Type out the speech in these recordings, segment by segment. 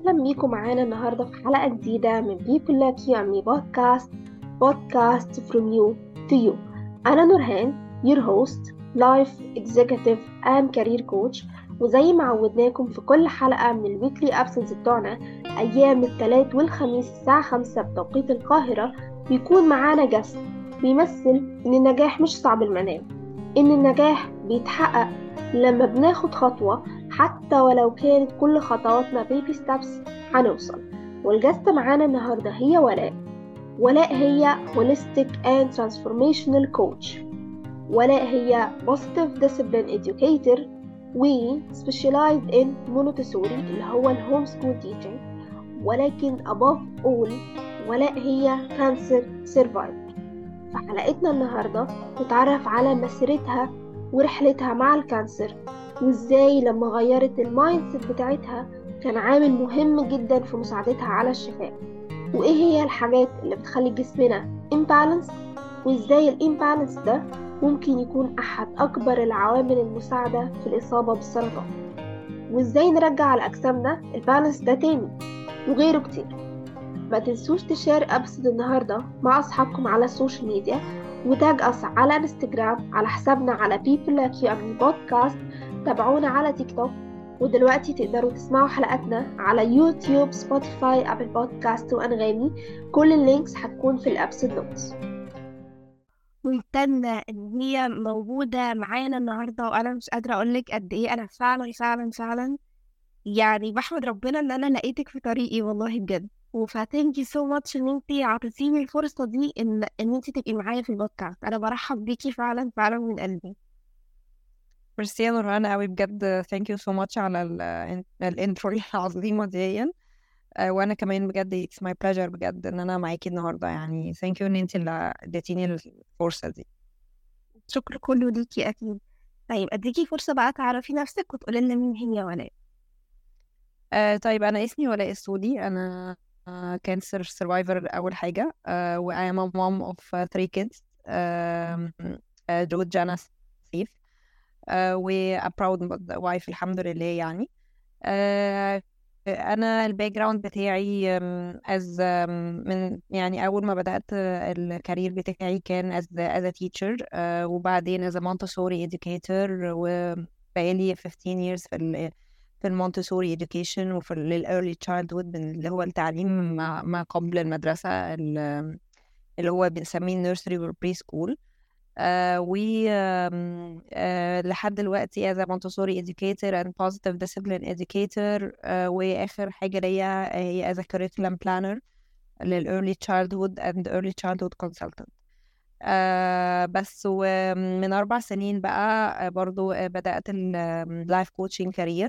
أهلا بيكم معانا النهاردة في حلقة جديدة من People Like Me Podcast Podcast from you to you. أنا نورهان your host Life Executive and Career Coach. وزي ما عودناكم في كل حلقة من ال weekly episodes بتوعنا أيام التلات والخميس الساعة خمسة بتوقيت القاهرة بيكون معانا guest بيمثل إن النجاح مش صعب المنال إن النجاح بيتحقق لما بناخد خطوة حتى ولو كانت كل خطواتنا baby steps هنوصل. وال guest معانا النهاردة هي ولاء. ولاء هي Holistic and Transformational Coach. ولاء هي Positive Discipline Educator. و Specialized in Montessori اللي هو ال home school teaching. ولكن above all ولاء هي Cancer Survivor. في حلقتنا النهاردة نتعرف على مسيرتها ورحلتها مع ال cancer. وإزاي لما غيرت ال mindset بتاعتها كان عامل مهم جدا في مساعدتها على الشفاء. وإيه هي الحاجات اللي بتخلي جسمنا imbalance وإزاي ال imbalance ده ممكن يكون أحد أكبر العوامل المساعدة في الإصابة بالسرطان؟ وإزاي نرجع لاجسامنا ال balance ده تاني وغيره كتير. ما تنسوش ت share episode النهارده مع أصحابكم على ال social media و tag us على انستجرام على حسابنا على people like you podcast تابعونا على تيك توك ودلوقتي تقدروا تسمعوا حلقاتنا على YouTube Spotify Apple Podcast وأنغامي. كل ال links هتكون في ال episode notes ممتنة إن هي موجودة معانا النهاردة وأنا مش قادرة أقولك قد إيه. أنا فعلا فعلا فعلا يعني بحمد ربنا إن أنا لقيتك في طريقي والله بجد. وف thank you so much إن أنتي عطيتيني الفرصة دي إن إن أنتي تبقي معايا في البودكاست. أنا برحب بيكي فعلا فعلا من قلبي. ميرسي يا نوران قوي بجد. thank you so much على ال intro العظيمة دي. آه، وأنا كمان بجد it's my pleasure بجد إن أنا معاكي النهارده يعني. thank you إن انت اللي أديتيني الفرصة دي. شكر كله ليكي أكيد. طيب أديكي فرصة بقى تعرفي نفسك وتقولي لنا مين هي ولاء آه طيب أنا اسمي ولاء السودي. أنا cancer survivor أول حاجة. آه و I am a mom of three kids. آه آه جود جانا سيف. آه و a proud wife الحمد لله يعني. آه أنا ال background بتاعي as من يعني أول ما بدأت ال career بتاعي كان a teacher uh, وبعدين as a Montessori educator وبقالي 15 years في ال في المونتسوري education وفي early childhood اللي هو التعليم ما, قبل المدرسة اللي هو بنسميه nursery و preschool. آه و آه لحد دلوقتي as a Montessori educator and positive discipline educator آه وآخر حاجة ليا هي as a curriculum planner لل early childhood and early childhood consultant آه بس ومن أربع سنين بقى آه، برضو آه، بدأت ال life coaching career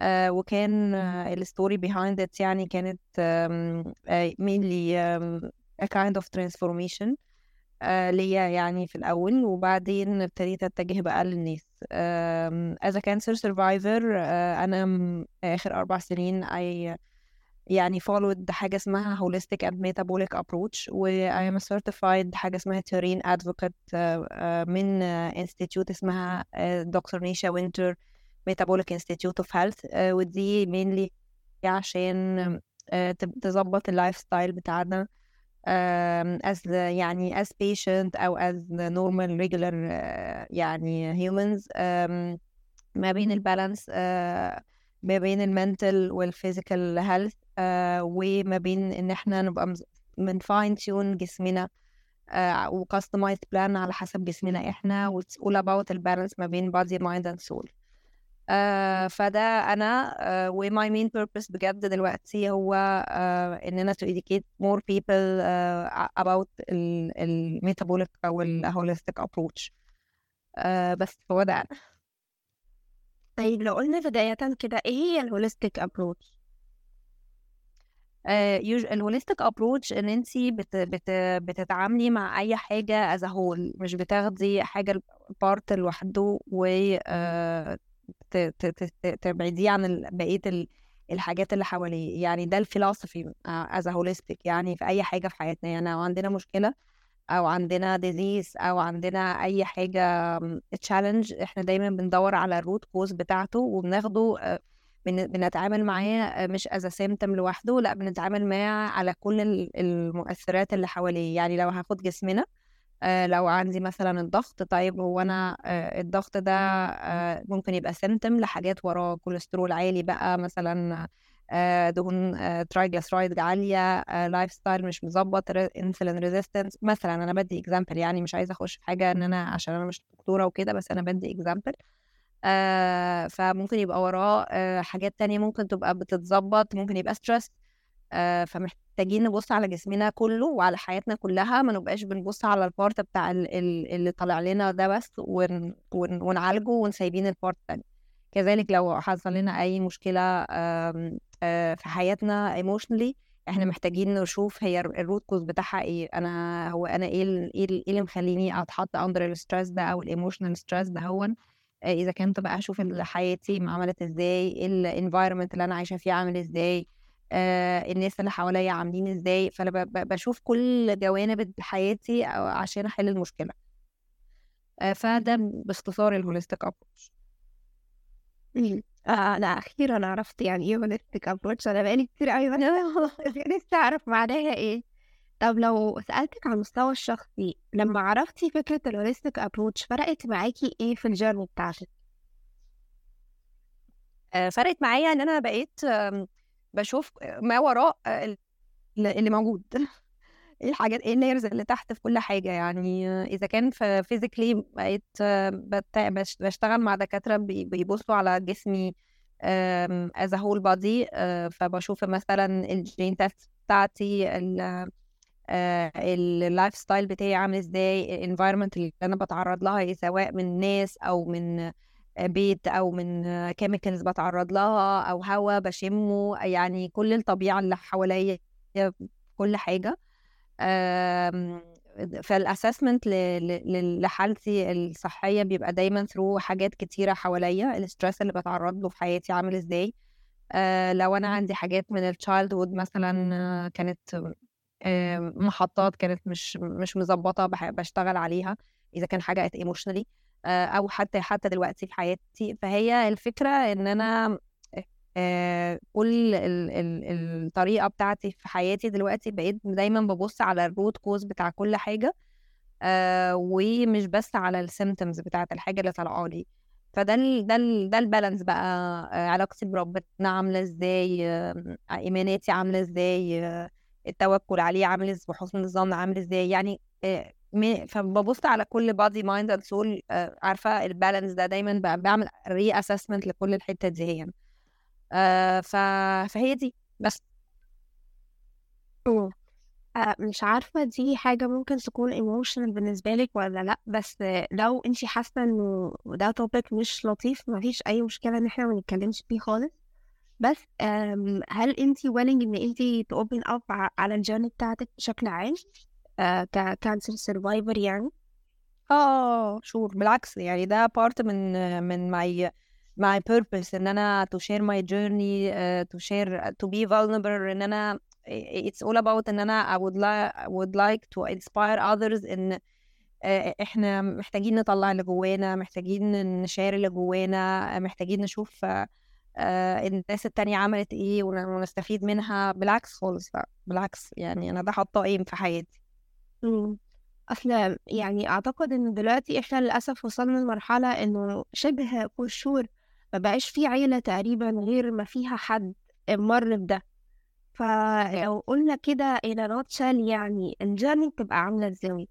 آه وكان آه ال story behind it يعني كانت آه mainly a kind of transformation آه ليا يعني في الأول وبعدين ابتديت أتجه بقى للناس. as a cancer survivor آه أنا آخر أربع سنين I يعني followed حاجة اسمها holistic and metabolic approach و I am a certified حاجة اسمها terrain advocate آه، آه، من آه، institute اسمها آه، دكتور نيشا وينتر metabolic institute of health آه، ودي mainly عشان آه، تظبط ال lifestyle بتاعنا. As the يعني as patient أو as the normal regular uh, يعني humans um, ما بين ال balance uh, ما بين ال mental وال physical health وما بين إن إحنا نبقى من fine tune جسمنا uh, و customize plan على حسب جسمنا إحنا و it's all about ال balance ما بين body mind and soul. آه فده أنا آه و my main purpose بجد دلوقتي هو آه اننا to educate more people آه about ال ال metabolic أو ال holistic approach. آه بس هو ده. أنا طيب لو قلنا بداية كده إيه هي ال holistic آه يوج- ال holistic approach إن انت بت بت بتتعاملي مع أي حاجة a whole مش بتاخدي حاجة part لوحده و آه تبعديه عن بقية ال- الحاجات اللي حواليه. يعني ده ال philosophy as a holistic يعني في أي حاجة في حياتنا. يعني لو عندنا مشكلة أو عندنا disease أو عندنا أي حاجة challenge إحنا دايما بندور على ال root cause بتاعته وبناخده آه، بن- بنتعامل معاه مش as symptom لوحده لأ بنتعامل معاه على كل ال- المؤثرات اللي حواليه. يعني لو هاخد جسمنا آه، لو عندي مثلا الضغط طيب هو أنا آه، الضغط ده آه، ممكن يبقى symptom لحاجات وراه كوليسترول عالي بقى مثلا آه، دهون triglyceride عالية lifestyle مش مظبط insulin resistance مثلا أنا بدي example يعني مش عايزة أخش في حاجة إن أنا عشان أنا مش دكتورة وكده بس أنا بدي example آه فممكن يبقى وراه آه حاجات تانية ممكن تبقى بتتظبط ممكن يبقى stress آه فمحتاجين نبص على جسمنا كله وعلى حياتنا كلها ما نبقاش بنبص على ال part بتاع ال- ال- اللي طالع لنا ده بس ون ون ونعالجه ونسايبين ال part التاني كذلك لو حصل لنا أي مشكلة آم، آه، في حياتنا emotionally إحنا محتاجين نشوف هي ال root cause بتاعها إيه. أنا هو أنا إيه ال- إيه ال- إيه اللي مخليني أتحط under ال stress ده أو ال emotional stress ده هون؟ آه، إذا كنت بقى أشوف حياتي عملت إزاي ال environment اللي أنا عايشة فيه عامل إزاي؟ آه، الناس اللي حواليا عاملين إزاي. فأنا بشوف كل جوانب حياتي أو عشان أحل المشكلة. آه، فده باختصار ال holistic approach مم. آه أنا أخيرا عرفت يعني إيه holistic approach أنا بقالي كتير أوي بس نفسي أعرف معناها إيه. طب لو سألتك على المستوى الشخصي لما عرفتي فكرة ال holistic approach فرقت معاكي إيه في ال journey بتاعتك؟ آه، فرقت معايا إن أنا بقيت بشوف ما وراء آه، ال- اللي موجود. إيه الحاجات إيه ال layers اللي تحت في كل حاجة يعني؟ آه، إذا كان في physically بقيت آه، بشتغل مع دكاترة بي- بيبصوا على جسمي as whole body فبشوف مثلا ال gene test بتاعتي ال lifestyle بتاعي عامل إزاي ال environment اللي أنا بتعرض لها سواء من ناس أو من آه، بيت أو من chemicals بتعرض لها أو هواء بشمه يعني كل الطبيعة اللي حواليا كل حاجة. فال assessment لحالتي الصحية بيبقى دايما through حاجات كتيرة حواليا ال stress اللي بتعرض له في حياتي عامل إزاي. آه، لو أنا عندي حاجات من ال childhood مثلا آه، كانت آه، محطات كانت مش مش مظبطة بشتغل عليها إذا كان حاجة emotionally أو حتى حتى دلوقتي في حياتي. فهي الفكرة إن أنا آه، كل ال- ال- الطريقة بتاعتي في حياتي دلوقتي بقيت دايما ببص على ال root cause بتاع كل حاجة آه، ومش بس على ال symptoms بتاعت الحاجة اللي طالعة لي. فده ال ده ال ده ال balance بقى آه، علاقتي بربنا عاملة إزاي آه، إيماناتي عاملة إزاي آه، التوكل عليه عامل إزاي وحسن الظن عامل إزاي. يعني آه، فببص على كل body mind and soul عارفة ال balance ده دايما بعمل reassessment لكل الحتة دي هي. آه، ف... فهي دي بس. آه مش عارفة دي حاجة ممكن تكون emotional بالنسبة لك ولا لأ بس لو انتي حاسة إنه ده topic مش لطيف مفيش أي مشكلة إن إحنا منتكلمش فيه خالص. بس هل انتي willing إن انتي to open up على ال journey بتاعتك بشكل عام؟ ك cancer survivor يعني. آه sure بالعكس يعني ده part من من my my purpose إن أنا to share my journey uh, to share to be vulnerable إن أنا it's all about إن أنا I would like would like to inspire others إن آه، إحنا محتاجين نطلع اللي جوانا محتاجين ن share اللي جوانا محتاجين نشوف آه، آه، الناس التانية عملت إيه ون- ونستفيد منها. بالعكس خالص لا بالعكس يعني أنا ده حاطه ايم في حياتي. أصل يعني أعتقد إن دلوقتي إحنا للأسف وصلنا لمرحلة إنه شبه قشور ما بقاش في عيلة تقريبا غير ما فيها حد مر بده. فلو قلنا كده in a nutshell يعني الجيرني بتبقى عاملة إزاي؟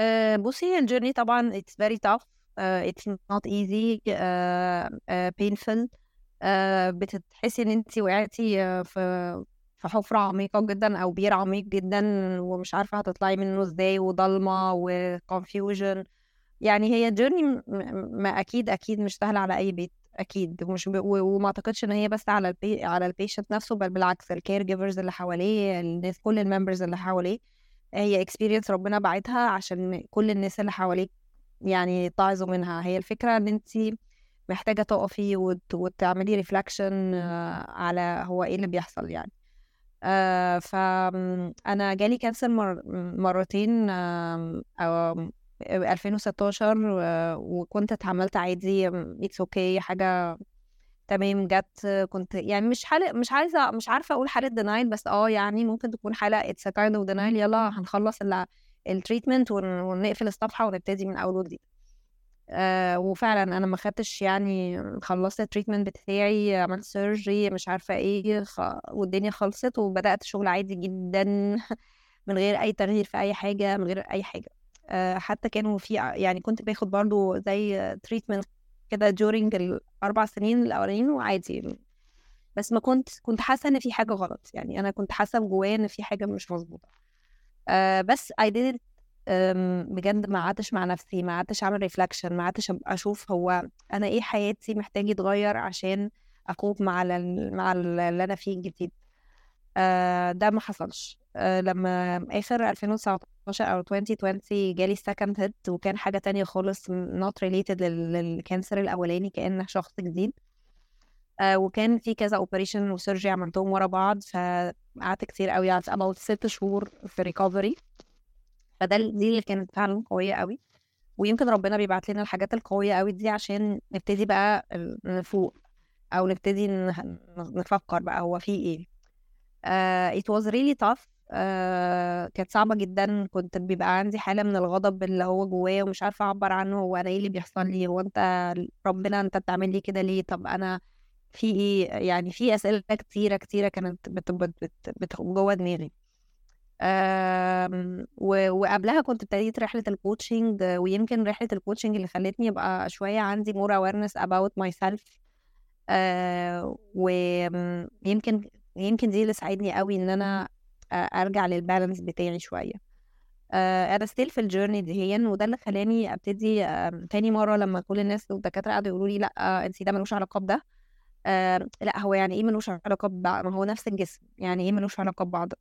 آه، بصي هي طبعا it's very tough. uh, it's not easy. uh, uh, painful. uh, بتحسي إن انت وقعتي في في حفرة عميقة جدا أو بير عميق جدا ومش عارفة هتطلعي منه إزاي وضلمة و confusion يعني هي journey ما أكيد أكيد مش سهلة على أي بيت أكيد. ومش ب... وما أعتقدش إن هي بس على ال pa... على ال patient نفسه بل بالعكس ال caregivers اللي حواليه الناس كل ال members اللي حواليه هي experience ربنا بعتها عشان كل الناس اللي حواليك يعني يتعظوا منها. هي الفكرة إن انت محتاجة تقفي وت... وتعملي reflection على هو إيه اللي بيحصل يعني. آه فأنا جالي cancer مر... مرتين آم، آم، 2016 و- وكنت اتعاملت عادي it's okay حاجة تمام جت كنت يعني مش حالة مش عايزة مش عارفة أقول حالة denial بس آه يعني ممكن تكون حالة it's a kind of denial يلا هنخلص ال treatment ونقفل الصفحة ونبتدي من أول وجديد. آه وفعلا أنا ما خدتش يعني خلصت ال treatment بتاعي عملت surgery مش عارفة إيه خ... والدنيا خلصت وبدأت شغل عادي جدا من غير أي تغيير في أي حاجة من غير أي حاجة. آه حتى كانوا في يعني كنت باخد برضو زي treatment كده during الأربع سنين الأولانيين وعادي. بس ما كنت كنت حاسة إن في حاجة غلط. يعني أنا كنت حاسة جوايا إن في حاجة مش مظبوطة. آه بس I didn't بجد ما قعدتش مع نفسي ما قعدتش أعمل reflection ما قعدتش أشوف هو أنا إيه حياتي محتاج يتغير عشان a cope مع ال مع اللي أنا فيه الجديد. آه ده ما حصلش. آه لما آخر 2019 أو 2020 جالي second hit وكان حاجة تانية خالص not related لل cancer الأولاني كأن شخص جديد. آه وكان في كذا operation و surgery عملتهم ورا بعض فقعدت كتير قوي قعدت about ست شهور في recovery فده دي اللي كانت فعلا قوية قوي ويمكن ربنا بيبعت لنا الحاجات القوية قوي دي عشان نبتدي بقى نفوق أو نبتدي نفكر بقى هو في إيه. uh, it was really tough. uh, كانت صعبة جدا. كنت بيبقى عندي حالة من الغضب اللي هو جوايا ومش عارفة أعبر عنه هو أنا إيه اللي بيحصل لي هو أنت ربنا أنت بتعمل لي كده ليه؟ طب أنا في إيه؟ يعني في أسئلة كتيرة كتيرة كانت بت بت بت بت جوه دماغي. وقبلها كنت ابتديت رحلة ال coaching ويمكن رحلة ال coaching اللي خلتني ابقى شوية عندي more awareness about myself. ويمكن يمكن دي اللي ساعدني قوي إن أنا أرجع لل balance بتاعي شوية. أنا still في ال journey دي وده اللي خلاني أبتدي تاني مرة لما كل الناس والدكاترة قعدوا يقولوا لي لأ انت ده ملوش علاقة بده. لأ هو يعني إيه ملوش علاقة ببعض؟ ما هو نفس الجسم يعني إيه ملوش علاقة ببعض؟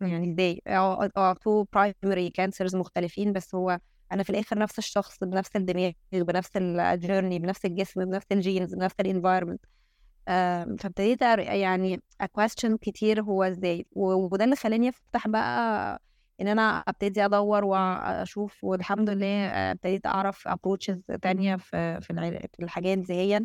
يعني إزاي آه two primary cancers مختلفين بس هو أنا في الآخر نفس الشخص بنفس الدماغ بنفس ال journey بنفس الجسم بنفس ال genes بنفس ال environment فابتديت يعني a question كتير هو إزاي. وده اللي خلاني أفتح بقى إن أنا أبتدي أدور وأشوف والحمد لله ابتديت أعرف approaches تانية في في الحاجات دي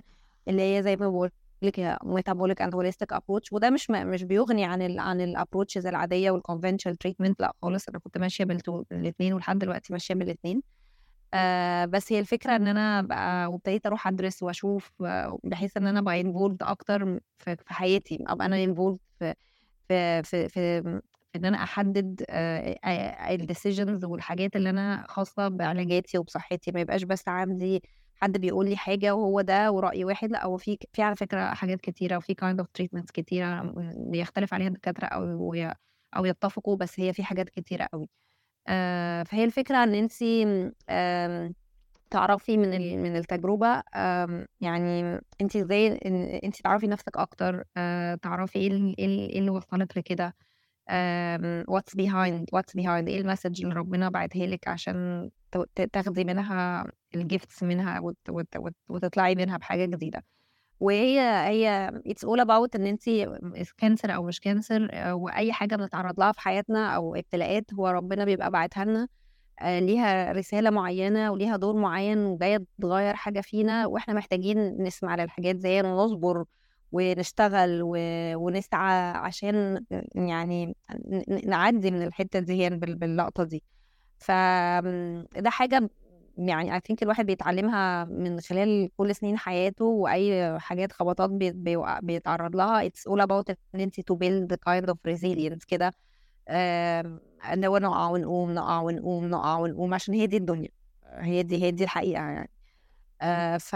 اللي هي زي ما بقول لك metabolic and holistic approach وده مش مش بيغني عن ال عن ال approaches العادية وال conventional treatment لأ خالص أنا كنت ماشية بالاثنين ولحد دلوقتي ماشية بالاثنين آه بس هي الفكرة إن أنا بقى وابتديت أروح أدرس وأشوف بحيث إن أنا بقى involved أكتر في, في حياتي أبقى أنا involved في في في, في إن أنا أحدد ال decisions والحاجات اللي أنا خاصة بعلاجاتي وبصحتي. ما يبقاش بس عندي حد بيقول لي حاجة وهو ده ورأي واحد لأ هو في في على فكرة حاجات كتيرة وفي kind of treatments كتيرة بيختلف عليها الدكاترة أو أو يتفقوا بس هي في حاجات كتيرة قوي آه فهي الفكرة إن انت تعرفي من من التجربة يعني انت إزاي انت تعرفي نفسك أكتر آه تعرفي إيه إيه اللي وصلك لكده. what's behind what's behind إيه ال message اللي ربنا بعتها لك عشان تاخدي منها ال gifts منها وت وت وت وتطلعي منها بحاجة جديدة. وهي هي it's all about إن انت cancer أو مش cancer وأي حاجة بنتعرض لها في حياتنا أو ابتلاءات هو ربنا بيبقى باعتها لنا ليها رسالة معينة وليها دور معين وجاية تغير حاجة فينا وإحنا محتاجين نسمع للحاجات زي ونصبر ونشتغل و... ونسعى عشان يعني نعدي من الحتة دي باللقطة دي. فده حاجة يعني I think الواحد بيتعلمها من خلال كل سنين حياته وأي حاجات خبطات بي... بي... بيتعرض لها. It's all about ان انت to build kind of resilience كده. ان هو نقع ونقوم نقع ونقوم نقع ونقوم عشان هي دي الدنيا. هي دي هي دي الحقيقة يعني. آه ف...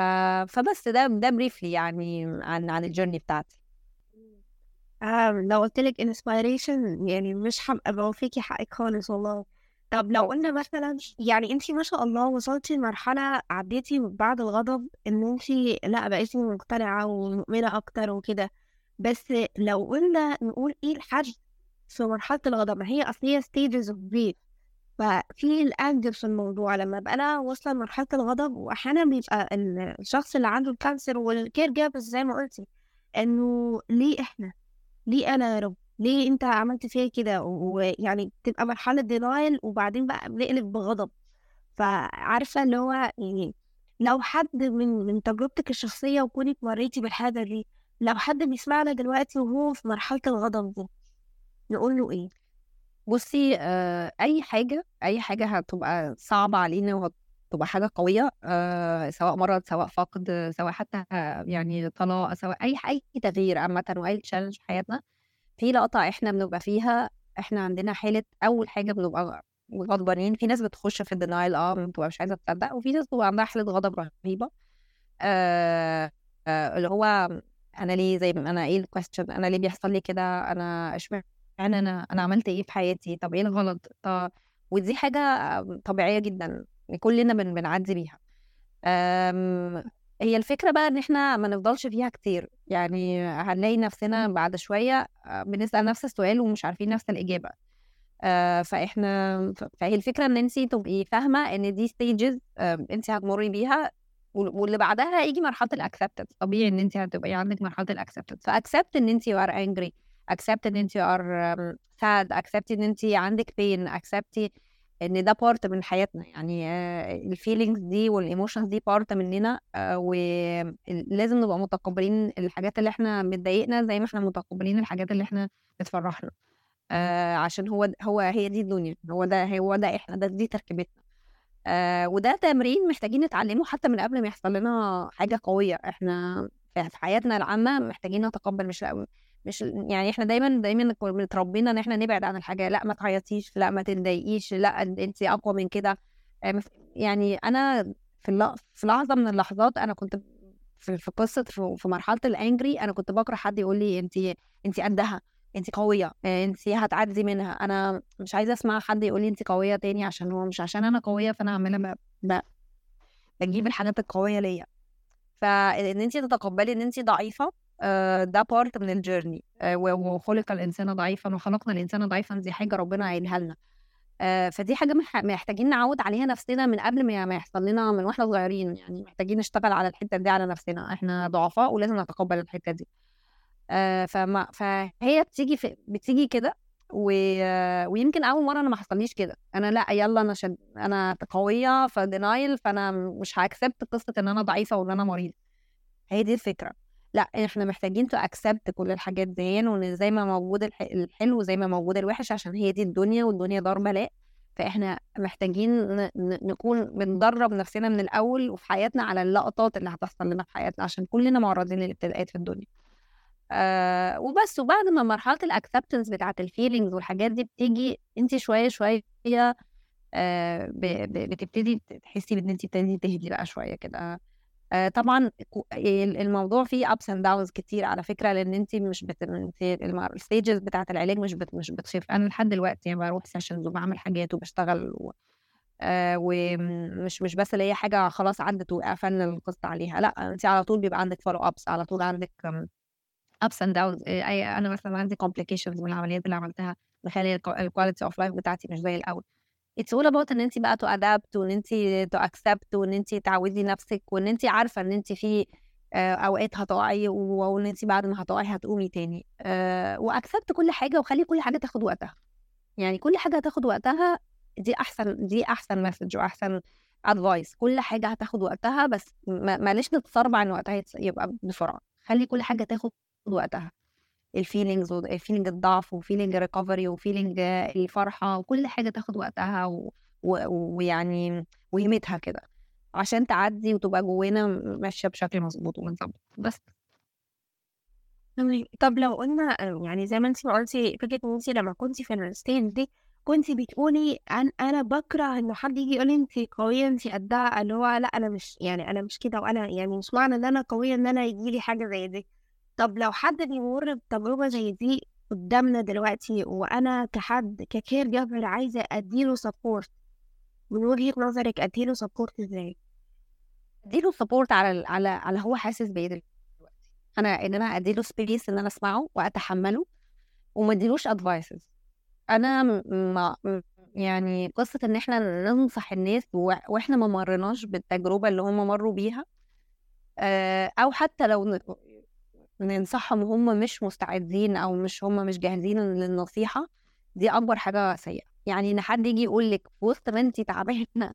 فبس ده ده briefly يعني عن عن ال journey بتاعتي. آه لو قلت لك انسبيريشن يعني مش هبقى بوفيكي حقك خالص والله. طب لو قلنا مثلا يعني انتي ما شاء الله وصلتي لمرحلة عديتي بعد الغضب إن انتي لأ بقيتي مقتنعة ومؤمنة أكتر وكده. بس لو قلنا نقول إيه الحد في مرحلة الغضب؟ ما هي اصل هي stages of grief. ففي الانجل في الموضوع لما ابقى أنا واصلة لمرحلة الغضب واحيانا بيبقى الشخص اللي عنده الكانسر والكير جابرز زي ما قلتي إنه ليه إحنا؟ ليه أنا يا رب؟ ليه أنت عملت فيا كده؟ ويعني بتبقى مرحلة دينايل وبعدين بقى بنقلب بغضب. فعارفة اللي هو يعني لو حد من من تجربتك الشخصية وكونك مريتي بالحاجة دي لو حد بيسمعنا دلوقتي وهو في مرحلة الغضب دي نقول له إيه؟ بصي أي حاجة أي حاجة هتبقى صعبة علينا وهتبقى حاجة قوية آه، سواء مرض سواء فقد سواء حتى يعني طلاق سواء أي أي تغيير عامه وأي challenge في حياتنا في لقطة إحنا بنبقى فيها إحنا عندنا حالة أول حاجة بنبقى غضبانين في ناس بتخش في ال denial آه بتبقى مش عايزة تصدق وفي ناس بتبقى عندها حالة غضب رهيبة آه آه اللي هو أنا ليه زي ما أنا إيه ال question أنا ليه بيحصل لي كده أنا إشمعنى أنا أنا عملت إيه في حياتي؟ طب إيه الغلط؟ طب ودي حاجة طبيعية جدا كلنا بن بنعدي بيها. آم، هي الفكرة بقى إن إحنا ما نفضلش فيها كتير. يعني هنلاقي نفسنا بعد شوية آه، بنسأل نفس السؤال ومش عارفين نفس الإجابة. آه، فإحنا فهي الفكرة إن انت تبقي فاهمة إن دي stages انت هتمري بيها وال- واللي بعدها هيجي مرحلة ال acceptance طبيعي إن انت هتبقي عندك مرحلة ال acceptance ف accept إن انت are angry accept إن انت are sad accept إن انت عندك pain accept إن ده part من حياتنا. يعني ال feelings دي وال emotions دي part مننا آه، ولازم نبقى متقبلين الحاجات اللي إحنا متضايقنا زي ما إحنا متقبلين الحاجات اللي إحنا بتفرحنا آه، عشان هو هو هي دي الدنيا. هو ده هو ده إحنا ده دي تركيبتنا. آه وده تمرين محتاجين نتعلمه حتى من قبل ما يحصل لنا حاجة قوية. إحنا في حياتنا العامة محتاجين نتقبل مش مش يعني إحنا دايما دايما متربينا إن إحنا نبعد عن الحاجة لأ ما تعيطيش لأ ما تتضايقيش لأ انت أقوى من كده. آه، يعني أنا في في لحظة من اللحظات أنا كنت في في قصة في مرحلة الانجري أنا كنت بكره حد يقول لي انت انت قدها انت قوية انت هتعدي منها. أنا مش عايزة أسمع حد يقول لي انت قوية تاني عشان هو مش عشان أنا قوية فأنا ب- بجيب الحاجات القوية ليا. فإن انت تتقبلي إن انت ضعيفة آه، ده بارت من الجيرني وخلق الإنسان ضعيفا وخلقنا الإنسان ضعيفا دي حاجة ربنا قايلها لنا. آه، فدي حاجة مح- محتاجين نعود عليها نفسنا من قبل ما يحصل لنا من وإحنا صغيرين. يعني محتاجين نشتغل على الحتة دي على نفسنا. إحنا ضعفاء ولازم نتقبل الحتة دي. آه، فما فهي بتيجي في بتيجي كده و... آه، ويمكن أول مرة أنا ما حصليش كده. أنا لأ يلا أنا شد... أنا قوية فدينايل فأنا مش هأكسبت قصة إن أنا ضعيفة وإن أنا مريض هي دي الفكرة. لأ إحنا محتاجين to accept كل الحاجات دي وإن زي ما موجود الح... الحلو زي ما موجود الوحش عشان هي دي الدنيا والدنيا دار بلاء فإحنا محتاجين نكون بندرب نفسنا من الأول وفي حياتنا على اللقطات اللي هتحصل لنا في حياتنا عشان كلنا معرضين للابتلاءات في الدنيا. آه وبس. وبعد ما مرحلة ال acceptance بتاعت ال feelings والحاجات دي بتيجي انت شوية شوية آه بتبتدي تحسي بإن انت بتبتدي تهدي بقى شوية كده. طبعا كو- ال- الموضوع فيه ups and downs كتير على فكرة لأن انت مش بت... ال stages بتاعت العلاج مش بت... مش بتخف أنا لحد دلوقتي يعني بروح sessions وبعمل حاجات وبشتغل و... آه ومش مش بس اللي هي حاجة خلاص عدت وقفلنا القصة عليها. لأ انت على طول بيبقى عندك follow ups على طول عندك downs. إيه، أي أنا مثلا عندي complications من العمليات اللي عملتها مخلي ال quality of life بتاعتي مش زي الأول. It's all about إن انت بقى to adapt وإن انت to accept وإن انت تعودي نفسك وإن انت عارفة إن انت في آه، أوقات هتقعي وإن انت بعد ما هتقعي هتقومي تاني. آه، و accept كل حاجة وخلي كل حاجة تاخد وقتها. يعني كل حاجة هتاخد وقتها دي أحسن دي أحسن message وأحسن advice كل حاجة هتاخد وقتها بس معلش نتصربع ان وقتها يبقى بسرعة. خلي كل حاجة تاخد وقتها. ال feelings و feeling الضعف و feeling ال recovery و feeling الفرحة وكل حاجة تاخد وقتها و- و- ويعني وقيمتها كده عشان تعدي وتبقى جوانا ماشية بشكل مظبوط ومنظبط بس. طب لو قلنا يعني زي ما انت قلتي فكرة إن انت لما كنتي في الستيج دي كنتي بتقولي أن أنا بكره إنه حد يجي يقول انت قوية انت قدها اللي هو لأ أنا مش يعني أنا مش كده وأنا يعني مش معنى إن أنا قوية إن أنا يجي لي حاجة زي دي. طب لو حد بيمر بتجربة زي دي قدامنا دلوقتي وأنا كحد ك caregiver عايزة أديله support من وجهة نظرك أديله support إزاي؟ أديله support على على على هو حاسس بإيه دلوقتي أنا إن أنا أديله space إن أنا أسمعه وأتحمله وما أديلوش advices أنا م- ما يعني قصة إن إحنا ننصح الناس و- وإحنا ما مرناش بالتجربة اللي هم مروا بيها آه، أو حتى لو ننصحهم وهم مش مستعدين أو مش هم مش جاهزين للنصيحة دي أكبر حاجة سيئة. يعني إن حد يجي يقول لك وسط ما انت تعبانة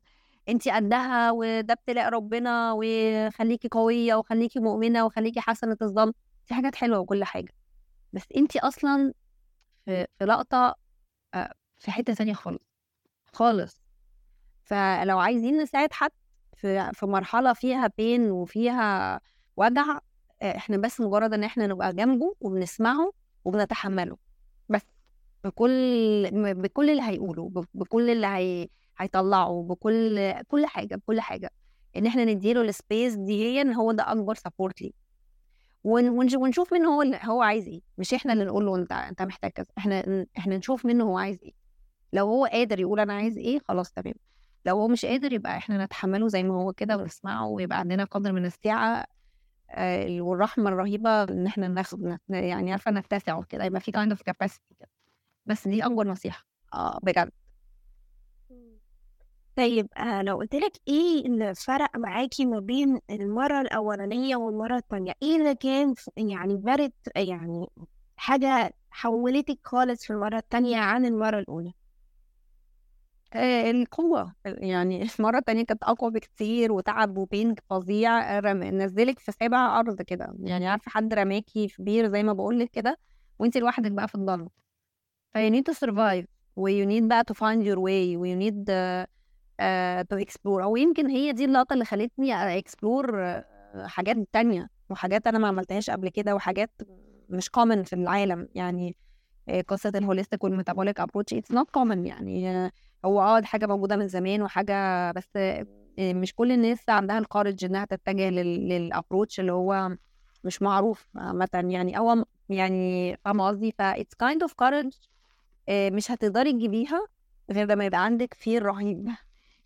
انت قدها وده ابتلاء ربنا وخليكي قوية وخليكي مؤمنة وخليكي حسنة الظن. دي حاجات حلوة وكل حاجة. بس انت أصلا في, لقطة آه، في حتة تانية خالص خالص. فلو عايزين نساعد حد في مرحلة فيها pain وفيها وجع إحنا بس مجرد إن إحنا نبقى جنبه وبنسمعه وبنتحمله. بس بكل بكل اللي هيقوله بكل اللي هي هيطلعه بكل كل حاجة بكل حاجة. إن إحنا نديله ال space دي هي إن هو ده أكبر support ليه. ونشوف منه هو هو عايز إيه. مش إحنا اللي نقول له أنت أنت محتاج كذا. إحنا إحنا نشوف منه هو عايز إيه. لو هو قادر يقول أنا عايز إيه خلاص تمام. لو هو مش قادر يبقى إحنا نتحمله زي ما هو كده ونسمعه ويبقى عندنا قدر من السعه والرحمة الرهيبة إن إحنا ناخد يعني عارفة نتسع كده يبقى في kind of capacity كده. بس دي اكبر نصيحة. آه بجد. طيب آه لو قلت لك إيه اللي فرق معاكي ما بين المرة الأولانية والمرة التانية؟ إيه اللي كان يعني فرق يعني حاجة حولتك خالص في المرة التانية عن المرة الأولى؟ آه القوة. يعني المرة التانية كانت أقوى بكتير وتعب و pain فظيع رم... نزلك في سابع أرض كده. يعني عارفة حد رماكي في بير زي ما بقولك كده؟ وانت لوحدك بقى في الضلمة ف you need to survive و you need بقى to find your way و you need uh, to explore أو يمكن هي دي اللقطة اللي خلتني explore حاجات تانية وحاجات أنا ما عملتهاش قبل كده وحاجات مش common في العالم. يعني آه، قصة ال holistic وال metabolic approach it's not common يعني. هو آه دي حاجة موجودة من زمان وحاجة بس آه، مش كل الناس عندها ال courage إنها تتجه لل approach اللي هو مش معروف عامة يعني. أو يعني فاهمة قصدي؟ ف it's kind of courage مش هتقدري تجيبيها غير لما يبقى عندك fear رهيب.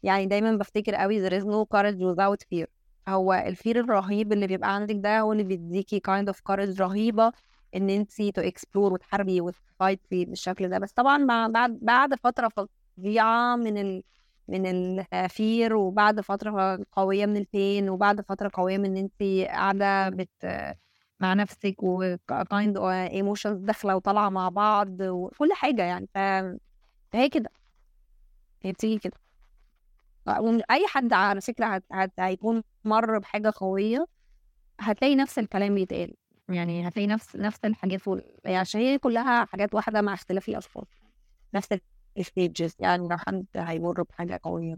يعني دايما بفتكر قوي there is no courage without fear. هو ال fear الرهيب اللي بيبقى عندك ده هو اللي بيديكي kind of courage رهيبة إن انت to explore وتحاربي وتفايتي بالشكل ده. بس طبعا بعد بعد فترة فظيعة من ال من ال fear وبعد فترة قوية من ال pain وبعد فترة قوية من إن انت قاعدة بت مع نفسك و kind emotions داخلة وطالعة مع بعض وكل حاجة يعني. فهي كده. هي بتيجي كده. أي حد على فكرة هيكون مر بحاجة قوية هتلاقي نفس الكلام بيتقال. يعني هتلاقي نفس نفس الحاجات عشان هي كلها حاجات واحدة مع اختلاف الأشخاص. نفس ال stages يعني لو حد هيمر بحاجة قوية.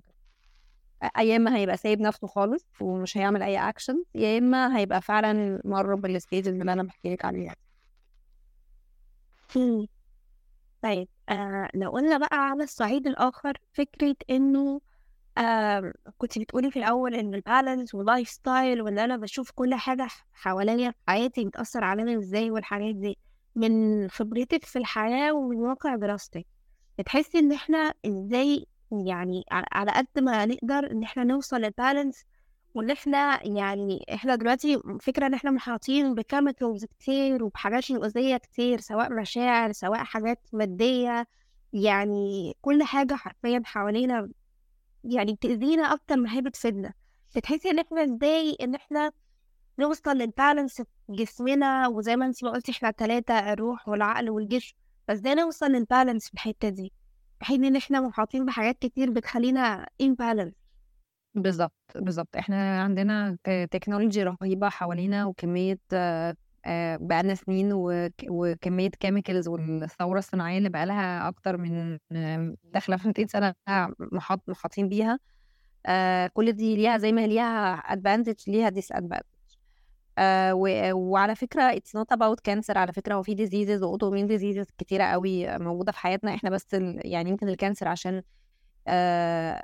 يا إما هيبقى سايب نفسه خالص ومش هيعمل أي اكشن يا إما هيبقى فعلا مر بال stages اللي أنا بحكي لك عليها طيب آه لو قلنا بقى على الصعيد الآخر فكرة إنه آه كنت بتقولي في الأول إن ال balance وال life style وإن أنا بشوف كل حاجة حواليا في حياتي بتأثر علينا إزاي والحاجات دي من خبرتك في الحياة ومن واقع دراستك بتحسي إن إحنا إزاي يعني على قد ما نقدر إن إحنا نوصل لل balance وإن إحنا يعني إحنا دلوقتي فكرة إن إحنا محاطين ب chemicals كتير وبحاجات مؤذية كتير سواء مشاعر سواء حاجات مادية يعني كل حاجة حرفيا حوالينا يعني بتأذينا أكتر ما هي بتفيدنا. بتحسي إن إحنا إزاي إن إحنا نوصل للبالانس في جسمنا وزي ما أنتي ما قلتي إحنا تلاتة الروح والعقل والجسم ده نوصل للبالانس في الحتة دي؟ في حين إن إحنا محاطين بحاجات كتير بتخلينا imbalance. بالظبط بالظبط إحنا عندنا تكنولوجي رهيبة حوالينا وكمية آه، بقالنا سنين وكمية chemicals والثورة الصناعية اللي بقالها أكتر من داخلة في 200 سنة محاط محاطين بيها. آه، كل دي ليها زي ما ليها advantage ليها disadvantage آه، وعلى فكرة it's not about cancer على فكرة هو في diseases و autoimmune diseases كتيرة قوي موجودة في حياتنا إحنا بس يعني يمكن ال cancer عشان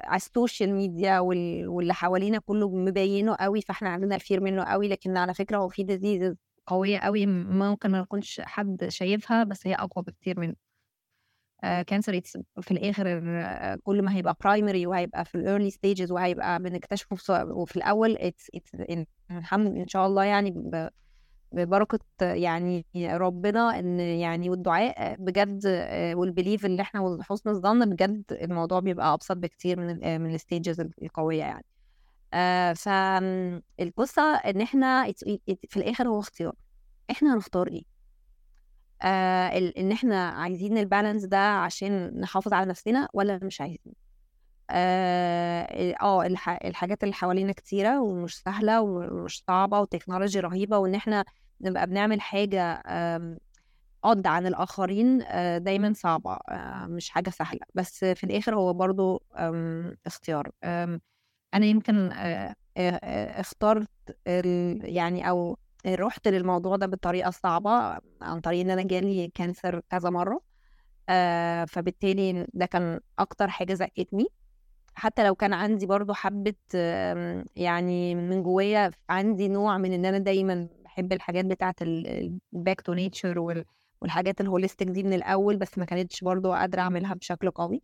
على ال social media واللي حوالينا كله مبينه قوي فإحنا عندنا ال fear منه قوي لكن على فكرة هو في diseases قوية قوي ممكن ما يكونش حد شايفها بس هي أقوى بكتير منه. cancer في الآخر آه، كل ما هيبقى primary وهيبقى في ال early stages وهيبقى بنكتشفه وفي الأول it's it's الحمد إن شاء الله يعني ببركة يعني ربنا إن يعني والدعاء بجد آه، وال belief اللي إحنا وحسن الظن بجد الموضوع بيبقى أبسط بكتير من من ال stages القوية يعني. آه فالقصة إن إحنا في الآخر هو اختيار. إحنا هنختار إيه؟ آه إن إحنا عايزين البالانس ده عشان نحافظ على نفسنا ولا مش عايزين؟ آه آه، الح... الحاجات اللي حوالينا كتيرة ومش سهلة ومش صعبة وتكنولوجي رهيبة وإن إحنا نبقى بنعمل حاجة آم، قد عن الآخرين آه، دايما صعبة آه، مش حاجة سهلة. بس في الآخر هو برضو اختيار. أنا يمكن اخترت. يعني أو رحت للموضوع ده بطريقة صعبة عن طريق إن أنا جالي cancer كذا مرة آه، فبالتالي ده كان أكتر حاجة زقتني. حتى لو كان عندي برضو حبة آم، يعني من جوايا عندي نوع من إن أنا دايما بحب الحاجات بتاعة ال back to nature والحاجات ال holistic دي من الأول بس ما كانتش برضو قادرة أعملها بشكل قوي.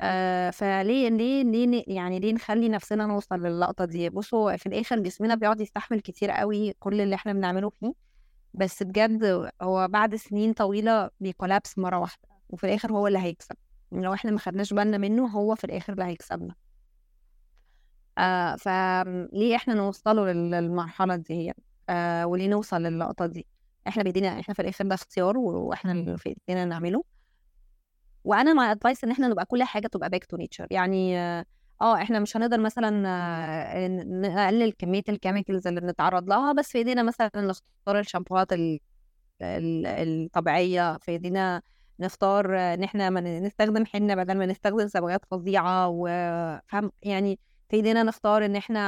آه فليه ليه ليه يعني ليه نخلي نفسنا نوصل للقطة دي؟ بصوا في الآخر جسمنا بيقعد يستحمل كتير قوي كل اللي إحنا بنعمله فيه بس بجد هو بعد سنين طويلة بيكولابس مرة واحدة وفي الآخر هو اللي هيكسب. لو إحنا ما خدناش بالنا منه هو في الآخر اللي هيكسبنا. آه فليه إحنا نوصله لل- للمرحلة دي هي آه وليه نوصل للقطة دي؟ إحنا بايدينا إحنا في الآخر ده اختيار وإحنا اللي في إيدينا نعمله. وأنا مع advice إن إحنا نبقى كل حاجة تبقى back to nature يعني آه إحنا مش هنقدر مثلا آه، نقلل كمية ال chemicals اللي بنتعرض لها بس في إيدينا مثلا نختار الشامبوهات ال- ال- الطبيعية. في إيدينا نختار إن إحنا نستخدم حنة بدل ما نستخدم صبغات فظيعة وفهم يعني في إيدينا نختار إن إحنا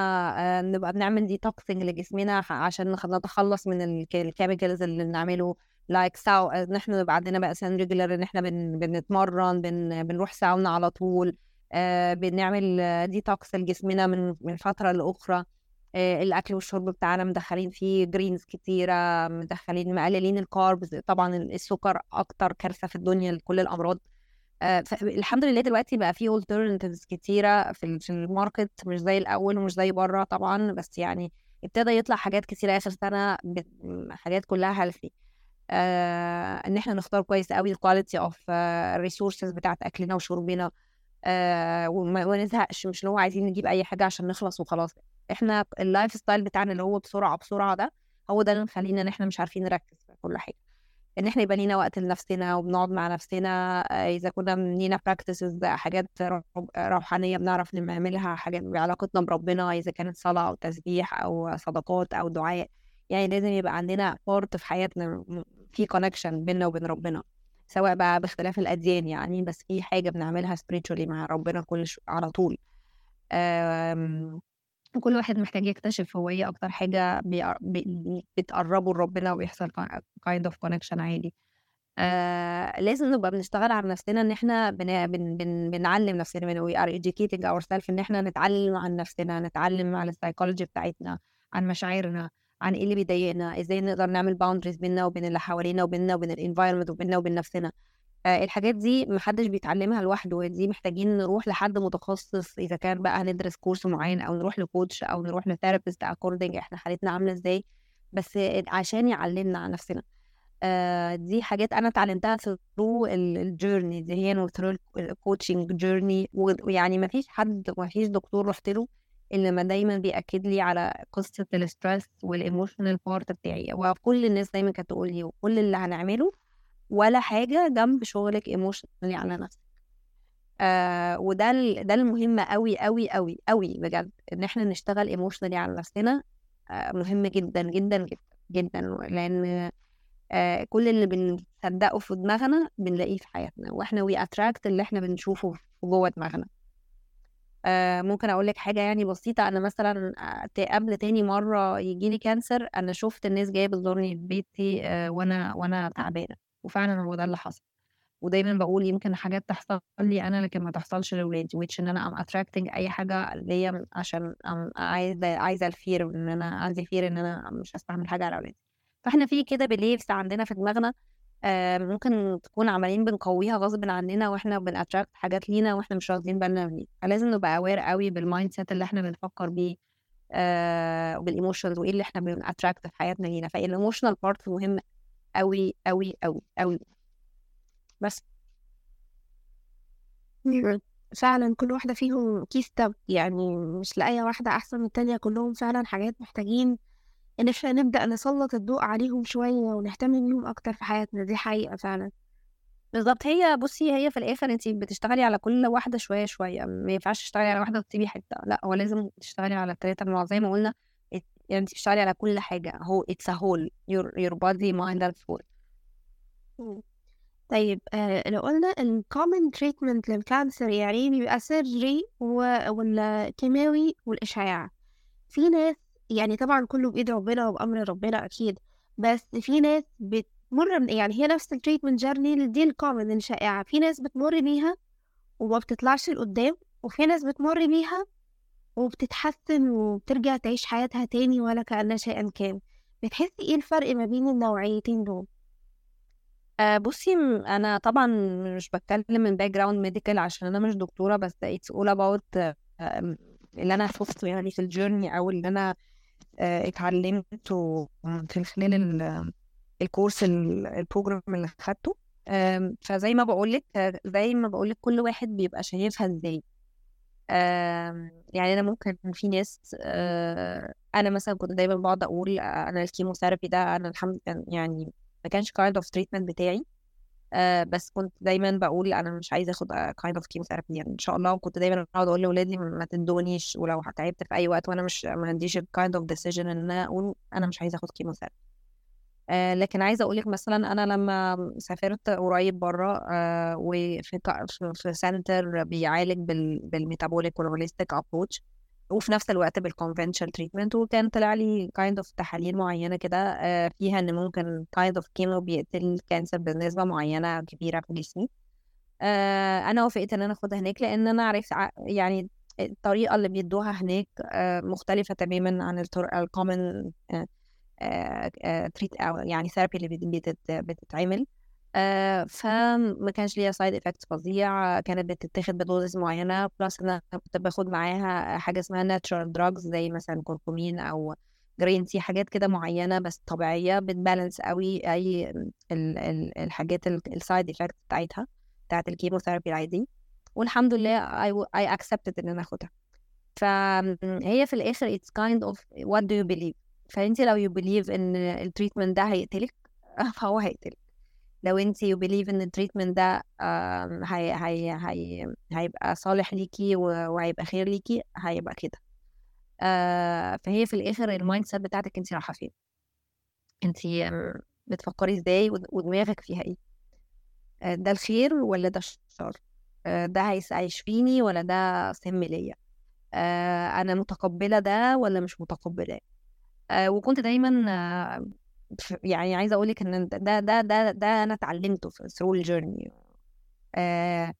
آه، نبقى بنعمل detoxing لجسمنا عشان نتخلص من ال chemicals اللي بنعمله. like saw إن إحنا يبقى عندنا بقى سان regular إن إحنا بن... بنتمرن بن... بنروح ساونا على طول آه بنعمل ديتوكس لجسمنا من من فترة لأخرى. آه الأكل والشرب بتاعنا مدخلين فيه greens كتيرة مدخلين مقللين ال carbs طبعا السكر أكتر كارثة في الدنيا لكل الأمراض. آه فالحمد لله دلوقتي بقى في alternatives كتيرة في ال- في ال market. مش زي الأول ومش زي بره طبعا بس يعني ابتدى يطلع حاجات كتيرة آخر سنة حاجات كلها healthy آه إن إحنا نختار كويس قوي ال quality of ال resources بتاعت أكلنا وشربنا آه وما نزهقش مش اللي هو عايزين نجيب أي حاجة عشان نخلص وخلاص. إحنا ال life style بتاعنا اللي هو بسرعة بسرعة ده هو ده اللي مخلينا إن إحنا مش عارفين نركز في كل حاجة. إن إحنا يبقى لينا وقت لنفسنا وبنقعد مع نفسنا آه، إذا كنا لينا practices حاجات رو- روحانية بنعرف نعملها حاجات بعلاقتنا بربنا إذا كانت صلاة أو تسبيح أو صدقات أو دعاء. يعني لازم يبقى عندنا part في حياتنا في connection بيننا وبين ربنا سواء بقى باختلاف الأديان يعني بس في حاجة بنعملها spiritually مع ربنا كل شو على طول. وكل واحد محتاج يكتشف هو إيه أكتر حاجة بيق- بي- بتقربه لربنا ويحصل kind of connection عادي. آه لازم نبقى بنشتغل على نفسنا إن إحنا بن بن بن بنعلم نفسنا من we are educating ourselves إن إحنا نتعلم عن نفسنا نتعلم عن السايكولوجي بتاعتنا عن مشاعرنا. عن إيه اللي بيضايقنا إزاي نقدر نعمل boundaries بيننا وبين اللي حوالينا وبيننا وبين ال environment وبيننا وبين نفسنا. آه الحاجات دي محدش بيتعلمها لوحده دي محتاجين نروح لحد متخصص إذا كان بقى هندرس course معين أو نروح ل coach أو نروح ل therapist according إحنا حالتنا عاملة إزاي بس عشان يعلمنا عن نفسنا. آه، دي حاجات أنا اتعلمتها through ال journey دي هي through ال coaching journey ويعني ما فيش حد ما فيش دكتور رحت له اللي ما دايما بيأكد لي على قصة ال stress وال emotional part بتاعي وكل الناس دايما كانت تقول لي وكل اللي هنعمله ولا حاجة جنب شغلك emotionally على نفسك. آه وده ده المهم قوي قوي قوي قوي بجد إن إحنا نشتغل emotionally على نفسنا آه مهم جدا جدا جدا جدا لأن آه، كل اللي بنصدقه في دماغنا بنلاقيه في حياتنا وإحنا we attract اللي إحنا بنشوفه جوه دماغنا. آه، ممكن أقول لك حاجة يعني بسيطة. أنا مثلا آه، قبل تاني مرة يجي لي cancer أنا شفت الناس جاية بتزورني في بيتي آه، وأنا وأنا تعبانة. وفعلا هو ده اللي حصل. ودايما بقول يمكن حاجات تحصل لي أنا لكن ما تحصلش لاولادي which إن أنا I'm attracting أي حاجة ليا عشان عايزة عايزة ال fear إن أنا عندي fear إن أنا مش هستعمل حاجة على أولادي. فإحنا في كده beliefs عندنا في دماغنا آه، ممكن تكون عمالين بنقويها غصب عننا وإحنا بن attract حاجات لينا وإحنا مش واخدين بالنا منها. فلازم نبقى aware قوي بال mindset اللي إحنا بنفكر بيه آه وبال emotions وايه اللي إحنا بن attract في حياتنا لينا. فال emotional part مهم قوي قوي قوي قوي. بس. فعلا كل واحدة فيهم كيس يعني مش لاقية واحدة أحسن من التانية. كلهم فعلا حاجات محتاجين إن إحنا نبدأ نسلط الضوء عليهم شوية ونهتم بيهم أكتر في حياتنا دي حقيقة فعلا. بالظبط هي بصي هي في الآخر انت بتشتغلي على كل واحدة شوية شوية. ما ينفعش تشتغلي على واحدة وتسيبي حتة. لأ هو لازم تشتغلي على الثلاثه زي ما قلنا يعني انت بتشتغلي على كل حاجة. هو whole. Your your body mind and soul مم. طيب آه لو قلنا ال common treatment لل cancer يعني بيبقى surgery والكيماوي والإشعاع. في ناس يعني طبعا كله بإيد ربنا وبأمر ربنا أكيد بس في ناس بتمر من يعني هي نفس ال treatment journey دي ال common الشائعة في ناس بتمر بيها وما بتطلعش لقدام وفي ناس بتمر بيها وبتتحسن وبترجع تعيش حياتها تاني ولا كأن شيئا كان بتحسي إيه الفرق ما بين النوعيتين دول؟ آه بصي أنا طبعا مش بتكلم من background medical عشان أنا مش دكتورة بس about آه، آم، اللي أنا شفته يعني في ال journey أو اللي أنا اتعلمته في خلال ال- ال course ال- ال program اللي خدته. فزي ما بقولك آه، زي ما بقولك كل واحد بيبقى شايفها إزاي. يعني أنا ممكن في ناس آه، أنا مثلا كنت دايما بقعد أقول آه، أنا ال chemotherapy ده أنا الحمد يعني ما كانش kind of treatment بتاعي. آه بس كنت دايما بقول أنا مش عايزة آخد kind of chemotherapy يعني إن شاء الله. وكنت دايما أقعد أقول لأولادي ما تدونيش ولو تعبت في أي وقت وأنا مش ما عنديش ال kind of decision إن أنا أقول أنا مش عايزة آخد chemotherapy آه لكن عايزة أقول لك مثلا أنا لما سافرت قريب بره آه وفي في center بيعالج بال بال metabolic وال holistic approach وفي نفس الوقت بال conventional treatment وكان طلع لي kind of تحاليل معينة كده آه فيها إن ممكن kind of chemo بيقتل ال cancer بنسبة معينة كبيرة في جسمي. آه أنا وافقت إن أنا آخدها هناك لأن أنا عرفت يعني الطريقة اللي بيدوها هناك آه مختلفة تماما عن الطرق ال common treat أو يعني therapy اللي بت- بتت- بتتعمل. فما كانش ليها side effects فظيع كانت بتتاخد ب dose معينة plus أنا كنت باخد معاها حاجة اسمها natural drugs زي مثلا كوركومين أو green tea حاجات كده معينة بس طبيعية بت balance قوي أي ال- ال- الحاجات ال side effects بتاعتها بتاعت ال chemotherapy العادي. والحمد لله I accepted إن أنا آخدها. فهي في الآخر it's kind of what do you believe فانت لو you believe إن ال treatment ده هيقتلك فهو هيقتلك. لو انت you believe ان ال treatment ده هي هي هي هيبقى صالح ليكي وهيبقى خير ليكي هيبقى كده. آه، فهي في الآخر ال mindset بتاعتك انت رايحة فين؟ انت بتفكري إزاي ود- ودماغك فيها إيه؟ آه، ده الخير ولا ده الشر؟ آه، ده هيشفيني ولا ده سم ليا؟ أنا متقبلة ده ولا مش متقبلاه؟ وكنت دايما يعني عايزة أقول لك ان ده ده ده ده أنا اتعلمته في through ال journey آه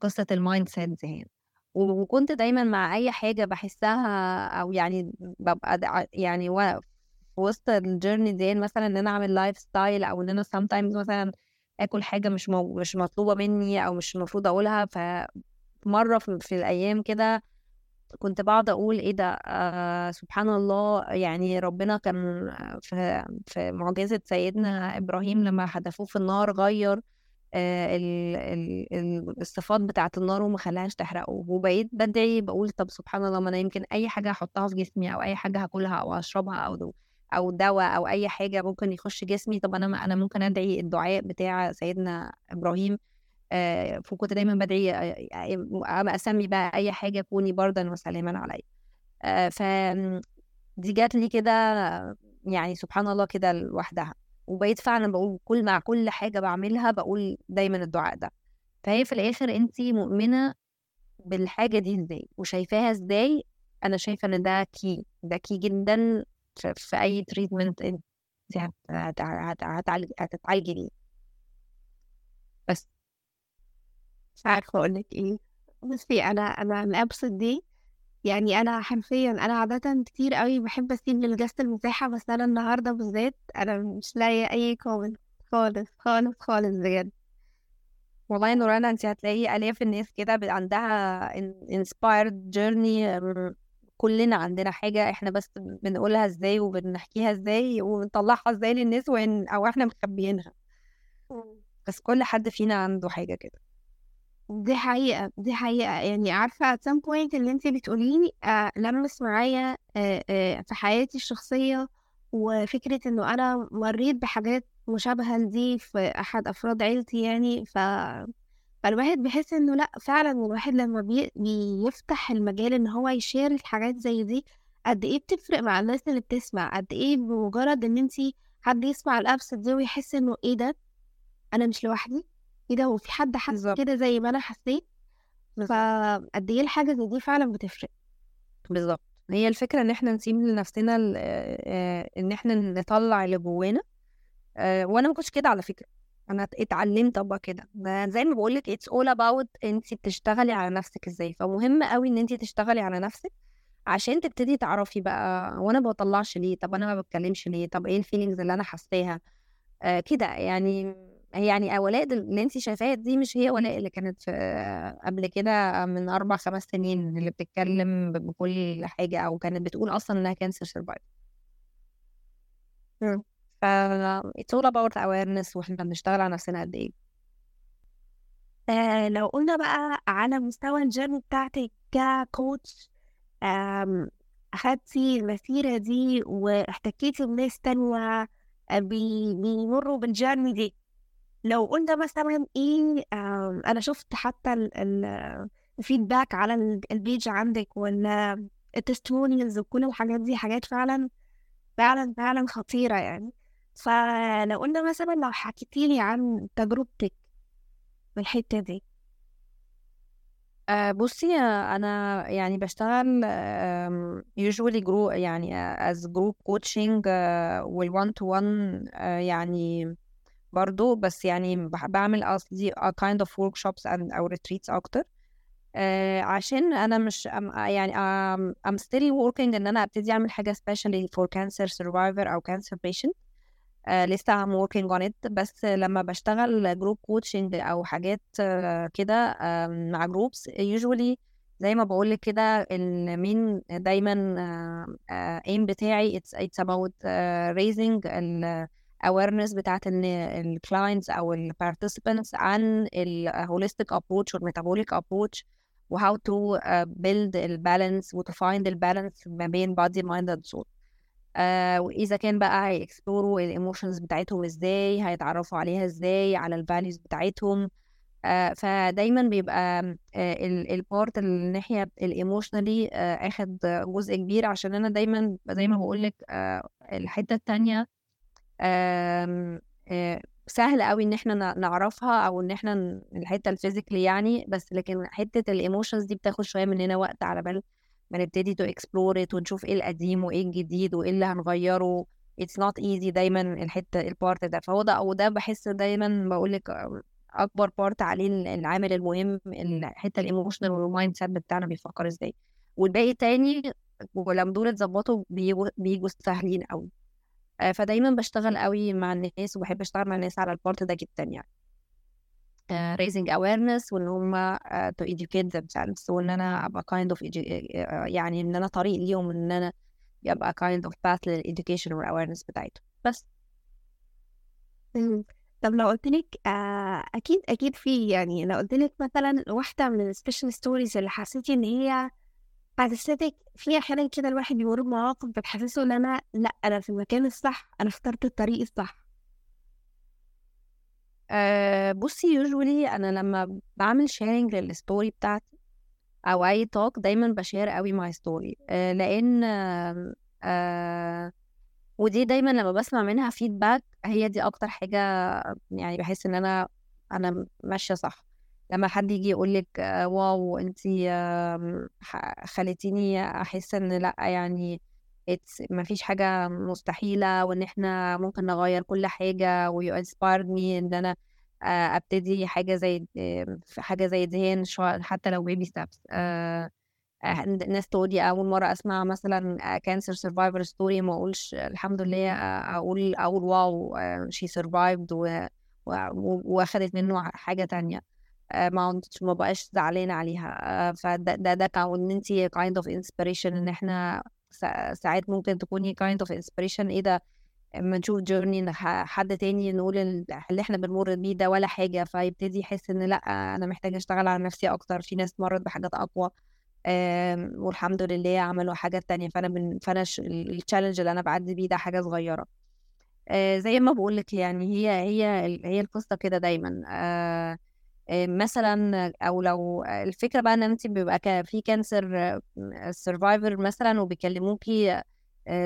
قصة ال mindset دي وكنت دايما مع أي حاجة بحسها أو يعني ببقى يعني في وسط ال journey دي مثلا إن أنا أعمل lifestyle أو إن أنا sometimes مثلا آكل حاجة مش مش مطلوبة مني أو مش المفروض أقولها. فمرة في, في الأيام كده كنت بقعد أقول إيه ده آه سبحان الله يعني ربنا كان في في معجزة سيدنا إبراهيم لما حدفوه في النار غير آه ال ال ال الصفات بتاعة النار وما خلاهاش تحرقه. وبقيت بدعي بقول طب سبحان الله ما أنا يمكن أي حاجة احطها في جسمي أو أي حاجة هاكلها أو اشربها أو دو أو دواء أو أي حاجة ممكن يخش جسمي طب أنا أنا ممكن أدعي الدعاء بتاع سيدنا إبراهيم. فكنت دايما بدعي آه، آه، أسمي بقى أي حاجة كوني بردا وسلاما علي آه، ف دي جات لي كده يعني سبحان الله كده لوحدها. وبقيت فعلا بقول كل مع كل حاجة بعملها بقول دايما الدعاء ده. فهي في الآخر انت مؤمنة بالحاجة دي إزاي؟ وشايفاها إزاي؟ أنا شايفة إن ده key ده key جدا في, أي treatment انت هتتعالجي بيه بس مش عارفة أقولك إيه. بصي أنا أنا الأبسط دي يعني أنا حرفيا أنا عادة كتير قوي بحب أسيب للجست المساحة بس أنا النهاردة بالذات أنا مش لاقية أي كومنت خالص خالص خالص بجد. والله يا نورانا انت هتلاقي آلاف الناس كده ب- عندها journey أم، كلنا عندنا حاجة إحنا بس بنقولها إزاي وبنحكيها إزاي ونطلعها إزاي للناس وإن أو إحنا مخبيينها. بس كل حد فينا عنده حاجة كده. دي حقيقة دي حقيقة. يعني عارفة at some point اللي انتي بتقوليه آه لمس معايا آه آه في حياتي الشخصية وفكرة إنه أنا مريت بحاجات مشابهة لدي في أحد أفراد عيلتي يعني ف فالواحد بيحس إنه لأ فعلا الواحد لما بي... بيفتح المجال إن هو يشير الحاجات زي دي قد إيه بتفرق مع الناس اللي بتسمع؟ قد إيه بمجرد إن انتي حد يسمع الأبس دي ويحس إنه إيه ده؟ أنا مش لوحدي. إيه ده هو في حد حس كده زي ما أنا حسيت فقد إيه الحاجة زي دي فعلا بتفرق. بالظبط. هي الفكرة إن إحنا نسيب لنفسنا ال- إن إحنا نطلع اللي جوانا. وأنا ما كنتش كده على فكرة. أنا ات- اتعلمت أبقى كده. زي ما بقولك it's all about أنت بتشتغلي على نفسك إزاي. فمهم قوي إن أنت تشتغلي على نفسك عشان تبتدي تعرفي بقى وأنا ما بطلعش ليه؟ طب أنا ما بتكلمش ليه؟ طب إيه ال feelings اللي أنا حاساها؟ آه كده يعني يعني ولاء اللي انت شايفاها دي مش هي ولاء اللي كانت في قبل كده من أربع خمس سنين اللي بتتكلم بكل حاجة أو كانت بتقول أصلا إنها cancer survive مم. ف it's all about awareness وإحنا بنشتغل على نفسنا قد إيه. آه لو قلنا بقى على مستوى ال journey بتاعتك ك coach أخدتي المسيرة دي واحتكيتي بناس تانية آه، بي- بيمروا بال journey دي. لو قلنا مثلا إيه أنا شفت حتى ال- ال- ال feedback على ال- ال page عندك ولا ال testimonials وكل الحاجات دي حاجات فعلا فعلا فعلا خطيرة يعني. فلو قلنا مثلا لو حكيتيلي عن تجربتك في الحتة دي. آه، بصي أنا يعني بشتغل usually group يعني آه، as group coaching آه، وال one to one آه، يعني برضو بس يعني بعمل قصدي a kind of workshops and أو retreats أكتر. آه، عشان أنا مش يعني um, I'm still working إن أنا أبتدي أعمل حاجة especially for cancer survivor أو cancer patient. آه لسه I'm working on it. بس لما بشتغل group coaching أو حاجات آه كده مع groups usually زي ما بقول لك كده ال main دايما aim بتاعي it's it's about raising awareness بتاعت clients أو ال participants عن ال holistic approach وال metabolic approach و how to uh, build ال balance و to find ال balance ما بين body mind and soul. آه واذا كان بقى هي explore وا ال emotions بتاعتهم إزاي هيتعرفوا عليها إزاي على ال values بتاعتهم. آه فدايما بيبقى آه ال part الناحية ال emotionally آه أخد جزء كبير عشان أنا دايما زي ما بقول لك آه الحتة التانية سهل قوي إن إحنا نع- نعرفها أو إن إحنا الحتة ال physically يعني بس لكن حتة ال emotions دي بتاخد شوية مننا وقت على بال ما نبتدي to explore ونشوف إيه القديم وإيه الجديد وإيه اللي هنغيره. It's not easy دايما الحتة ال part ده. فهو ده وده بحس دايما بقول لك أكبر part عليه ال- العامل المهم الحته ال emotional وال mindset بتاعنا بيفكر إزاي. والباقي تاني ولما دول اتظبطوا بيجوا بيجوا سهلين قوي آه، فدايما بشتغل قوي مع الناس وبحب أشتغل مع الناس على ال part ده جدا يعني. آه، raising awareness وإن هم آه، to educate themselves وإن أنا أبقى kind of edu- آه، يعني إن أنا طريق ليهم إن أنا يبقى kind of path لل education وال awareness بتاعتهم. بس. طب لو قلت لك آه أكيد أكيد في يعني لو قلت لك مثلا واحدة من ال special stories اللي حسيتي إن هي حسستك في أحيانا كده الواحد بيمر بمواقف بتحسسه إن أنا لأ أنا في المكان الصح أنا اخترت الطريق الصح. آه، بصي usually أنا لما بعمل sharing لل story بتاعتي أو أي talk دايما ب share قوي my story لأن آه، آه، ودي دايما لما بسمع منها فيدباك هي دي أكتر حاجة يعني بحس إن أنا أنا ماشية صح. لما حد يجي يقول لك واو انتي آم، ح- خليتيني أحس إن لأ يعني ما فيش حاجة مستحيلة وإن إحنا ممكن نغير كل حاجة و you inspired me إن أنا آه، أبتدي حاجة زي آه، حاجة زي شو- حتى لو baby steps آه، آه، ناس تقول لي أول مرة أسمع مثلا cancer survivor story ما أقولش الحمد لله آه، أقول أقول wow she survived وأخدت منه حاجة تانية. آه، ما كنتش ما بقاش زعلانه عليها. آه، فده ده ده كان ان انت kind of inspiration إن إحنا سا- ساعات ممكن تكوني kind of inspiration. إيه ده؟ أما نشوف ح- حد تاني نقول ال- اللي إحنا بنمر بيه ده ولا حاجة فيبتدي يحس إن لأ أنا محتاجة أشتغل على نفسي أكتر. في ناس مرت بحاجات أقوى والحمد لله عملوا حاجات تانية. فأنا من فأنا ال challenge اللي أنا بعدي بيه ده حاجة صغيرة. آه زي ما بقول لك يعني هي هي هي القصة كده دايما. آه آه، مثلا أو لو الفكرة بقى إن انت بيبقى في cancer survivor مثلا وبيكلموكي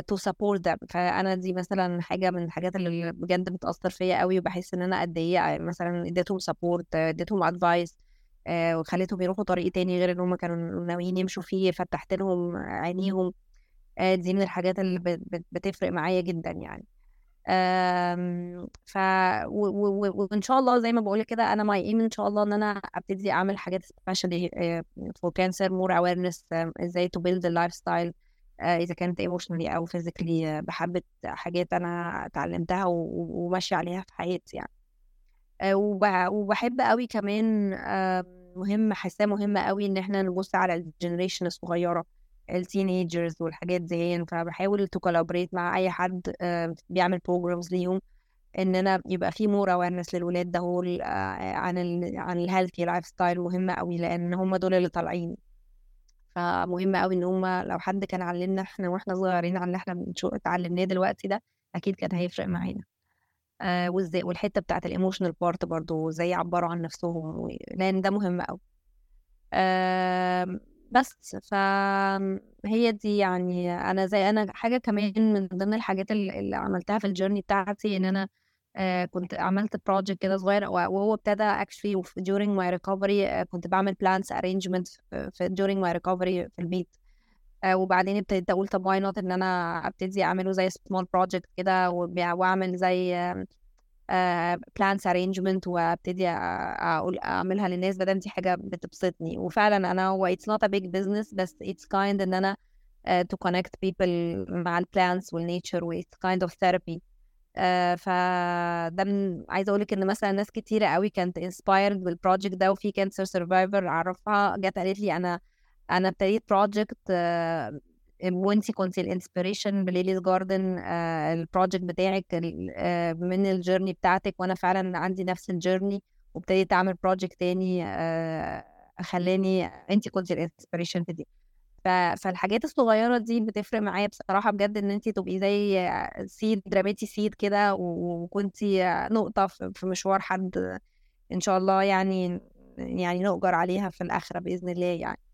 to support ده فأنا دي مثلا حاجة من الحاجات اللي بجد بتأثر فيا قوي وبحس إن أنا قد إيه مثلا اديتهم support اديتهم advice وخليتهم يروحوا طريق تاني غير ان هم كانوا ناويين يمشوا فيه فتحت لهم عينيهم. آه، دي من الحاجات اللي بت- بت- بتفرق معايا جدا يعني. ف. وإن شاء الله زي ما بقول كده أنا my aim إن شاء الله إن أنا أبتدي أعمل حاجات specially for cancer more awareness إزاي to build ال lifestyle إذا كانت emotionally أو physically بحبة حاجات أنا اتعلمتها و... وماشية عليها في حياتي يعني آه، وب... وبحب قوي كمان آه، مهم حاساه مهمه قوي إن إحنا نبص على ال generation الصغيرة ال teenagers والحاجات دي. فبحاول to collaborate مع أي حد بيعمل programs ليهم إن أنا يبقى في more awareness للولاد ده آه، عن ال عن ال healthy lifestyle مهمه قوي لأن هم دول اللي طالعين. فمهم قوي إن هم لو حد كان علمنا إحنا وإحنا صغيرين عن اللي إحنا اتعلمناه دلوقتي ده أكيد كان هيفرق معانا. آه وإزاي والحتة بتاعت ال emotional part برضو إزاي يعبروا عن نفسهم. لأن ده مهم قوي آه بس. فهي دي يعني أنا زي أنا حاجة كمان من ضمن الحاجات اللي عملتها في ال journey بتاعتي إن أنا آه كنت عملت project كده صغير وهو ابتدى في- during my recovery آه كنت بعمل plans arrangement في during my recovery في البيت. آه وبعدين ابتديت أقول طب why not إن أنا أبتدي أعمله زي small project كده وأعمل زي plants arrangement وابتدي أقول أعملها للناس بدل دي حاجة بتبسطني. وفعلا أنا هو it's not a big business بس it's kind إن أنا to connect people مع ال plants وال nature و it's kind of therapy. uh, فده من عايزة أقول لك إن مثلا ناس كتيرة قوي كانت inspired بال project ده وفي cancer survivor أعرفها جت قالت لي أنا أنا ابتديت project وانتي كنتي ال inspiration ب Lily's Garden ال project بتاعك آه، من ال journey بتاعتك وأنا فعلا عندي نفس ال journey وابتديت أعمل project تاني آه، خلاني انتي كنتي ال inspiration في دي. فالحاجات الصغيرة دي بتفرق معايا بصراحة بجد إن انتي تبقي زي seed رميتي seed كده و- وكنتي نقطة في مشوار حد إن شاء الله يعني يعني نؤجر عليها في الآخرة بإذن الله يعني. آه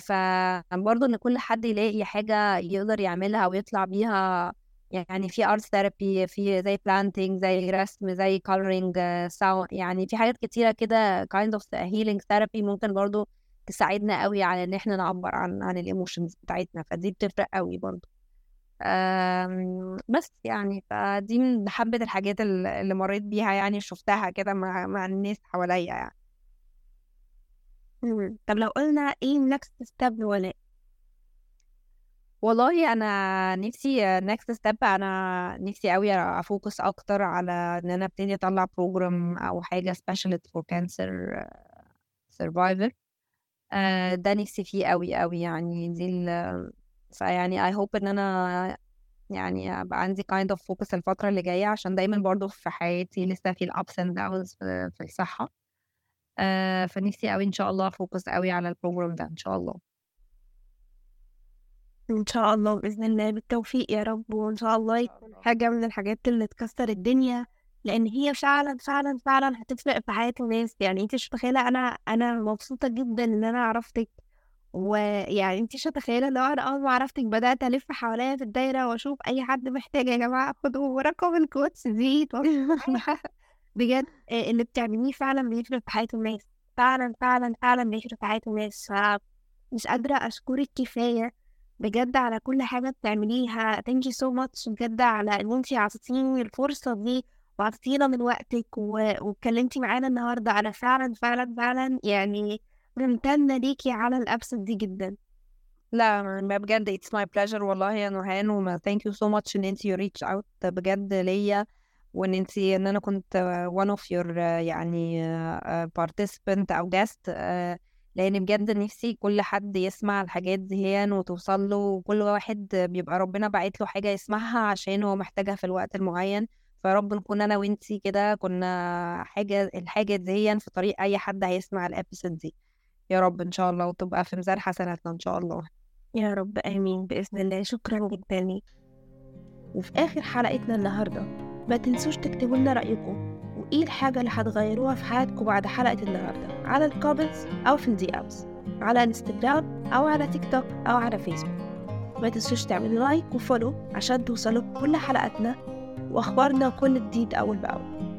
فبرضه إن كل حد يلاقي حاجة يقدر يعملها ويطلع بيها يعني في art therapy في زي planting زي رسم زي coloring sound يعني في حاجات كتيرة كده kind of healing therapy ممكن برضه تساعدنا قوي على إن إحنا نعبر عن عن ال emotions بتاعتنا فدي بتفرق قوي برضه بس يعني فدي من حبة الحاجات ال- اللي مريت بيها يعني شفتها كده مع مع الناس حواليا يعني. طب لو قلنا إيه next step ولاء والله أنا نفسي next step أنا نفسي قوي أ focus أكتر على إن أنا أبتدي أطلع program أو حاجة specialist for cancer survivor ده نفسي فيه قوي قوي يعني دي ال فيعني I hope إن أنا يعني أبقى عندي kind of focus الفترة اللي جاية عشان دايما برضو في حياتي لسه في ال ups and downs في, في الصحة. آه، فنفسي قوي إن شاء الله أ focus قوي على ال program ده إن شاء الله. إن شاء الله بإذن الله بالتوفيق يا رب وإن شاء الله يكون حاجة من الحاجات اللي تكسر الدنيا لأن هي فعلا فعلا فعلا هتفرق في حياة الناس. يعني انت مش متخيلة أنا أنا مبسوطة جدا إن أنا عرفتك ويعني انت مش متخيلة لو أنا أول ما عرفتك بدأت ألف حواليا في الدايرة وأشوف أي حد محتاج يا جماعة خدوا رقم ال coach دي بجد آه، اللي بتعمليه فعلا بيفرق في حياة الناس. فعلا فعلا فعلا بيفرق في حياة الناس. فمش قادرة أشكرك كفاية بجد على كل حاجة بتعمليها. Thank you so much بجد على إن انتي عطيتيني الفرصة دي وعطيتينا من وقتك و... واتكلمتي معانا النهاردة. أنا فعلا فعلا فعلا يعني ممتنة ليكي على الابسط دي جدا. لا بجد it's my pleasure والله يا نورهان وما thank you so much إن انت you reach out بجد ليا. وإن انت إن أنا كنت one of your يعني participant أو guest لأن بجد نفسي كل حد يسمع الحاجات دي وتوصل له وكل واحد بيبقى ربنا باعت له حاجة يسمعها عشان هو محتاجها في الوقت المعين. فيا رب نكون أنا وانتي كده كنا حاجة الحاجة دي في طريق أي حد هيسمع الابيسود دي. يا رب إن شاء الله وتبقى في ميزان حسناتنا إن شاء الله. يا رب آمين بإذن الله. شكرا جدا. ليك وفي آخر حلقتنا النهاردة. ما تنسوش تكتبوا لنا رأيكم وإيه الحاجة اللي هتغيروها في حياتكم بعد حلقة النهاردة على ال comments أو في ال DMs على انستجرام أو على تيك توك أو على فيسبوك ما تنسوش تعملوا like و follow عشان توصلوا كل حلقاتنا وأخبارنا كل جديد أول بأول.